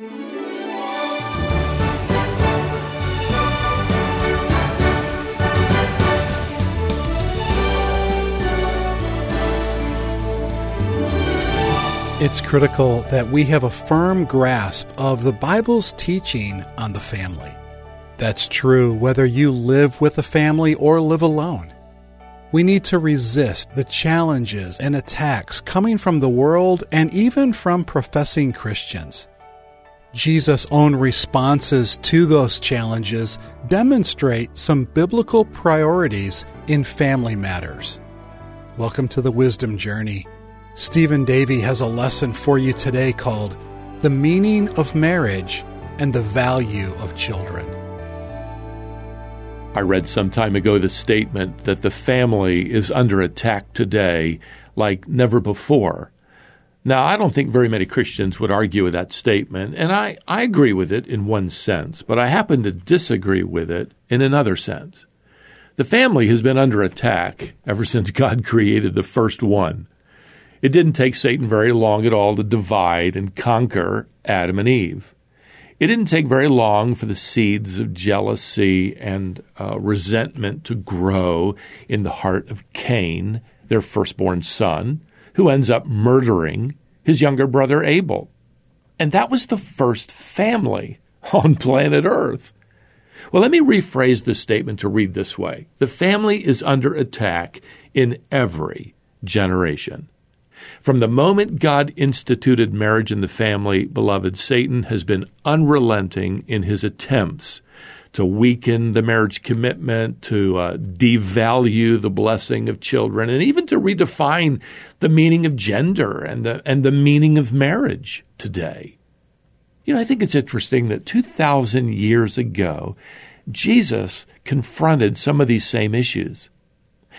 It's critical that we have a firm grasp of the Bible's teaching on the family. That's true whether you live with a family or live alone. We need to resist the challenges and attacks coming from the world and even from professing Christians. Jesus' own responses to those challenges demonstrate some biblical priorities in family matters. Welcome to the Wisdom Journey. Stephen Davey has a lesson for you today called The Meaning of Marriage and the Value of Children. I read some time ago the statement that the family is under attack today like never before. Now, I don't think very many Christians would argue with that statement, and I, I agree with it in one sense, but I happen to disagree with it in another sense. The family has been under attack ever since God created the first one. It didn't take Satan very long at all to divide and conquer Adam and Eve. It didn't take very long for the seeds of jealousy and uh, resentment to grow in the heart of Cain, their firstborn son, who ends up murdering his younger brother Abel. And that was the first family on planet Earth. Well, let me rephrase this statement to read this way The family is under attack in every generation. From the moment God instituted marriage in the family, beloved, Satan has been unrelenting in his attempts to weaken the marriage commitment, to uh, devalue the blessing of children, and even to redefine the meaning of gender and the, and the meaning of marriage today. You know, I think it's interesting that 2,000 years ago, Jesus confronted some of these same issues.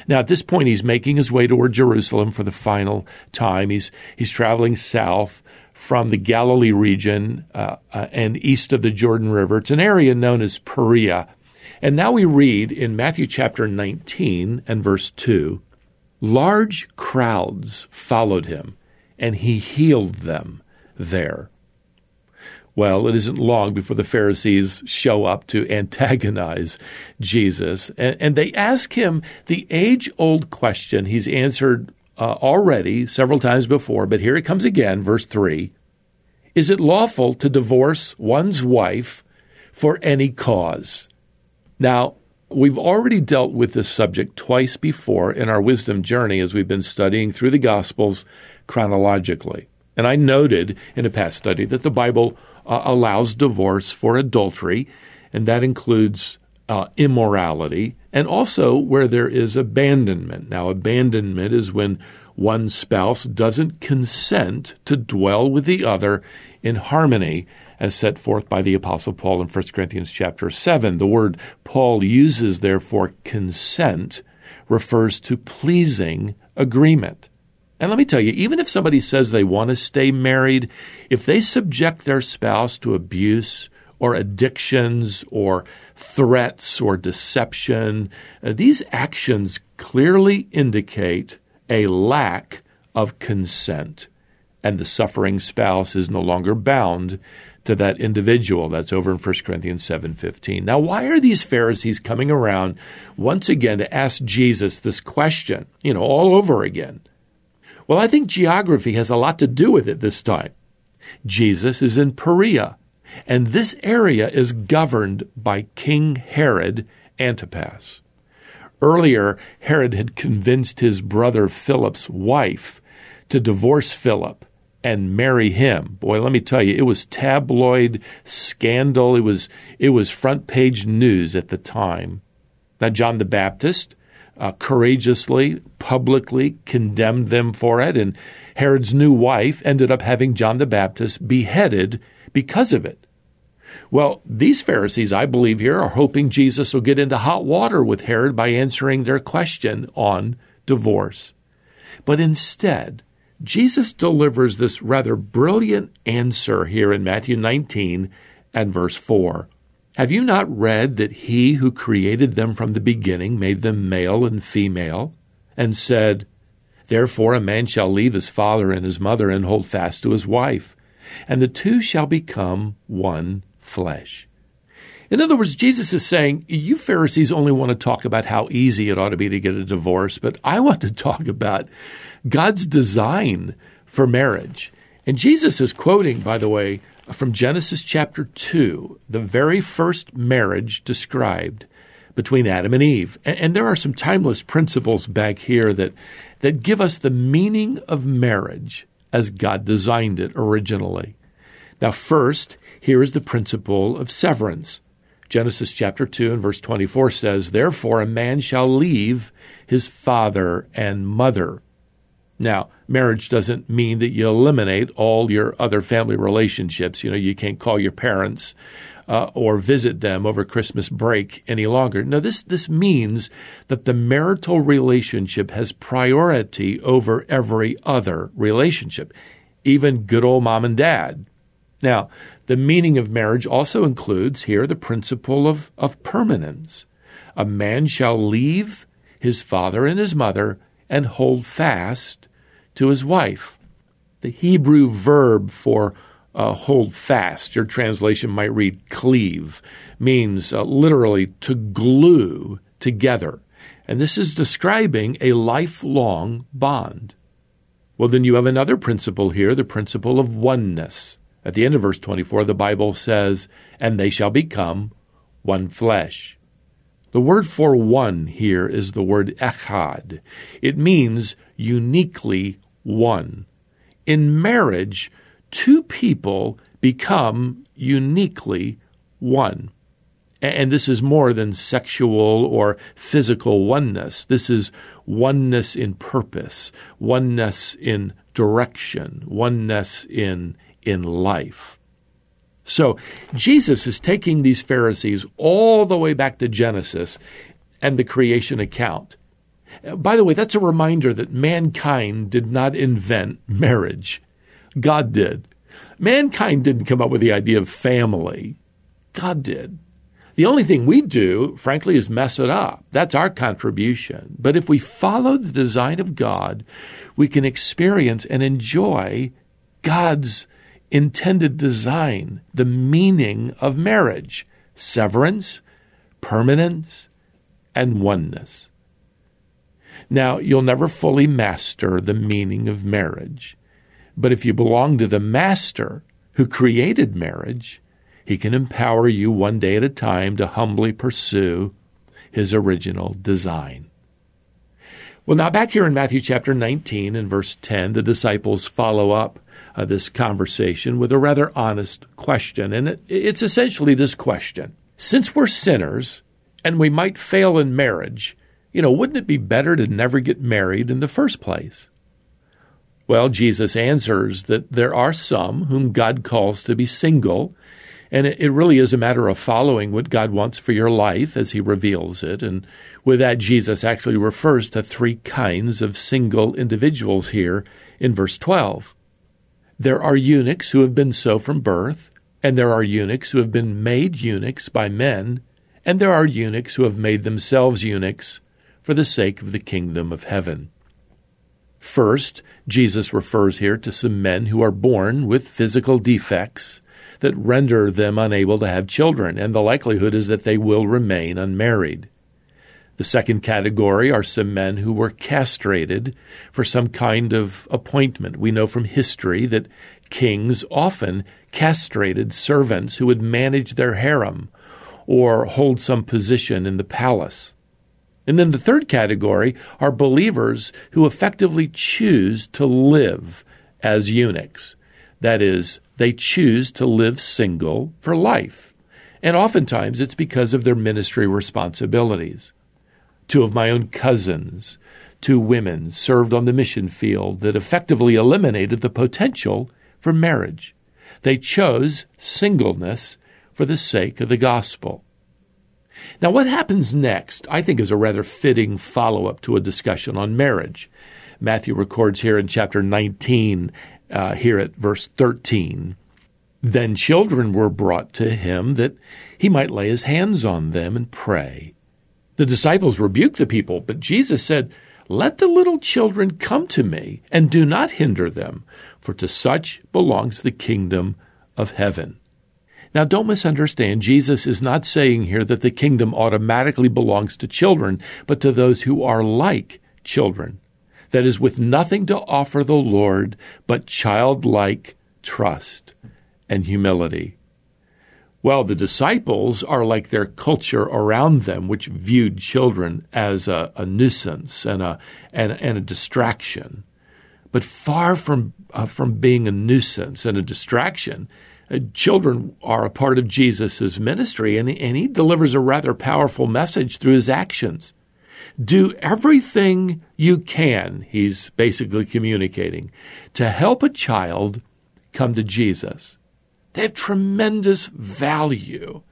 Now, at this point, he's making his way toward Jerusalem for the final time. He's, he's traveling south from the Galilee region uh, uh, and east of the Jordan River. It's an area known as Perea. And now we read in Matthew chapter 19 and verse 2 large crowds followed him, and he healed them there. Well, it isn't long before the Pharisees show up to antagonize Jesus. And, and they ask him the age old question he's answered uh, already several times before, but here it comes again, verse 3. Is it lawful to divorce one's wife for any cause? Now, we've already dealt with this subject twice before in our wisdom journey as we've been studying through the Gospels chronologically. And I noted in a past study that the Bible uh, allows divorce for adultery, and that includes uh, immorality, and also where there is abandonment. Now, abandonment is when one spouse doesn't consent to dwell with the other in harmony as set forth by the apostle Paul in 1 Corinthians chapter 7. The word Paul uses therefore consent refers to pleasing agreement. And let me tell you, even if somebody says they want to stay married, if they subject their spouse to abuse or addictions or threats or deception, uh, these actions clearly indicate a lack of consent. And the suffering spouse is no longer bound to that individual. That's over in 1 Corinthians 7:15. Now, why are these Pharisees coming around once again to ask Jesus this question, you know, all over again? Well, I think geography has a lot to do with it this time. Jesus is in Perea, and this area is governed by King Herod Antipas. Earlier, Herod had convinced his brother Philip's wife to divorce Philip and marry him. Boy, let me tell you, it was tabloid scandal. It was it was front page news at the time. Now John the Baptist uh, courageously, publicly condemned them for it. And Herod's new wife ended up having John the Baptist beheaded because of it. Well, these Pharisees, I believe here, are hoping Jesus will get into hot water with Herod by answering their question on divorce. But instead, Jesus delivers this rather brilliant answer here in Matthew 19 and verse 4. Have you not read that he who created them from the beginning made them male and female, and said, Therefore a man shall leave his father and his mother and hold fast to his wife, and the two shall become one flesh. In other words, Jesus is saying, you Pharisees only want to talk about how easy it ought to be to get a divorce, but I want to talk about God's design for marriage. And Jesus is quoting, by the way, from Genesis chapter 2, the very first marriage described between Adam and Eve. And, there are some timeless principles back here that, that give us the meaning of marriage as God designed it originally. Now, first, here is the principle of severance. Genesis chapter 2 and verse 24 says, Therefore a man shall leave his father and mother. Now, marriage doesn't mean that you eliminate all your other family relationships. You know, you can't call your parents uh, or visit them over Christmas break any longer. No, this, this means that the marital relationship has priority over every other relationship, even good old mom and dad. Now, the meaning of marriage also includes here the principle of, of permanence. A man shall leave his father and his mother and hold fast to his wife. The Hebrew verb for uh, hold fast, your translation might read cleave, means uh, literally to glue together. And this is describing a lifelong bond. Well, then you have another principle here, the principle of oneness. At the end of verse 24, the Bible says, And they shall become one flesh. The word for one here is the word echad. It means uniquely one. In marriage, two people become uniquely one. And this is more than sexual or physical oneness. This is oneness in purpose, oneness in direction, oneness in in life. So Jesus is taking these Pharisees all the way back to Genesis and the creation account. By the way, that's a reminder that mankind did not invent marriage. God did. Mankind didn't come up with the idea of family. God did. The only thing we do, frankly, is mess it up. That's our contribution. But if we follow the design of God, we can experience and enjoy God's intended design, the meaning of marriage severance, permanence, and oneness. Now, you'll never fully master the meaning of marriage, but if you belong to the master who created marriage, he can empower you one day at a time to humbly pursue his original design. Well, now back here in Matthew chapter 19 and verse 10, the disciples follow up uh, this conversation with a rather honest question. And it, it's essentially this question Since we're sinners and we might fail in marriage, you know, wouldn't it be better to never get married in the first place? Well, Jesus answers that there are some whom God calls to be single, and it, really is a matter of following what God wants for your life as He reveals it. And with that, Jesus actually refers to three kinds of single individuals here in verse 12. There are eunuchs who have been so from birth, and there are eunuchs who have been made eunuchs by men, and there are eunuchs who have made themselves eunuchs for the sake of the kingdom of heaven. First, Jesus refers here to some men who are born with physical defects that render them unable to have children, and the likelihood is that they will remain unmarried. The second category are some men who were castrated for some kind of appointment. We know from history that kings often castrated servants who would manage their harem or hold some position in the palace. And then the third category are believers who effectively choose to live as eunuchs. That is, they choose to live single for life. And oftentimes it's because of their ministry responsibilities. Two of my own cousins, two women, served on the mission field that effectively eliminated the potential for marriage. They chose singleness for the sake of the gospel. Now, what happens next, I think, is a rather fitting follow up to a discussion on marriage. Matthew records here in chapter 19, uh, here at verse 13. Then children were brought to him that he might lay his hands on them and pray. The disciples rebuked the people, but Jesus said, Let the little children come to me, and do not hinder them, for to such belongs the kingdom of heaven. Now, don't misunderstand. Jesus is not saying here that the kingdom automatically belongs to children, but to those who are like children. That is, with nothing to offer the Lord but childlike trust and humility. Well, the disciples are like their culture around them, which viewed children as a, a nuisance and a, and, and a distraction. But far from, uh, from being a nuisance and a distraction, children are a part of Jesus' ministry, and, and he delivers a rather powerful message through his actions. Do everything you can, he's basically communicating, to help a child come to Jesus. They have tremendous value.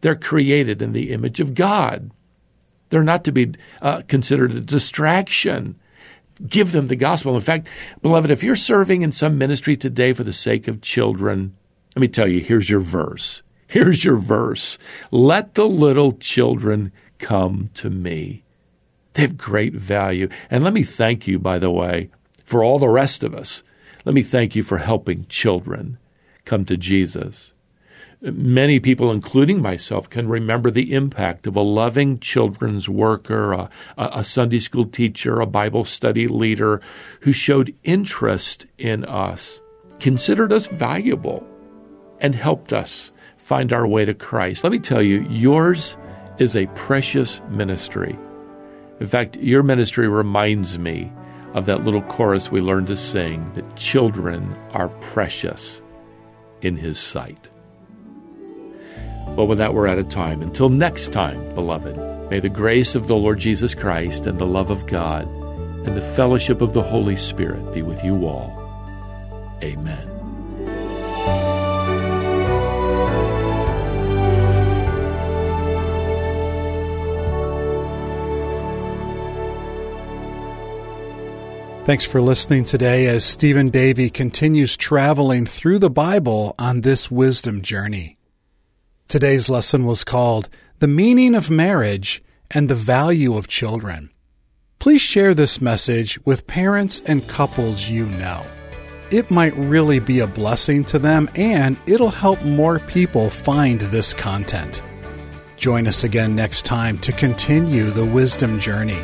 They're created in the image of God. They're not to be uh, considered a distraction. Give them the gospel. In fact, beloved, if you're serving in some ministry today for the sake of children, let me tell you, here's your verse. Here's your verse. Let the little children come to me. They have great value. And let me thank you, by the way, for all the rest of us. Let me thank you for helping children come to Jesus. Many people, including myself, can remember the impact of a loving children's worker, a, a, Sunday school teacher, a Bible study leader who showed interest in us, considered us valuable, and helped us find our way to Christ. Let me tell you, yours is a precious ministry. In fact, your ministry reminds me of that little chorus we learned to sing that children are precious in His sight. Well, with that, we're out of time. Until next time, beloved, may the grace of the Lord Jesus Christ and the love of God and the fellowship of the Holy Spirit be with you all. Amen. Thanks for listening today as Stephen Davey continues traveling through the Bible on this wisdom journey. Today's lesson was called The Meaning of Marriage and the Value of Children. Please share this message with parents and couples you know. It might really be a blessing to them and it'll help more people find this content. Join us again next time to continue the wisdom journey.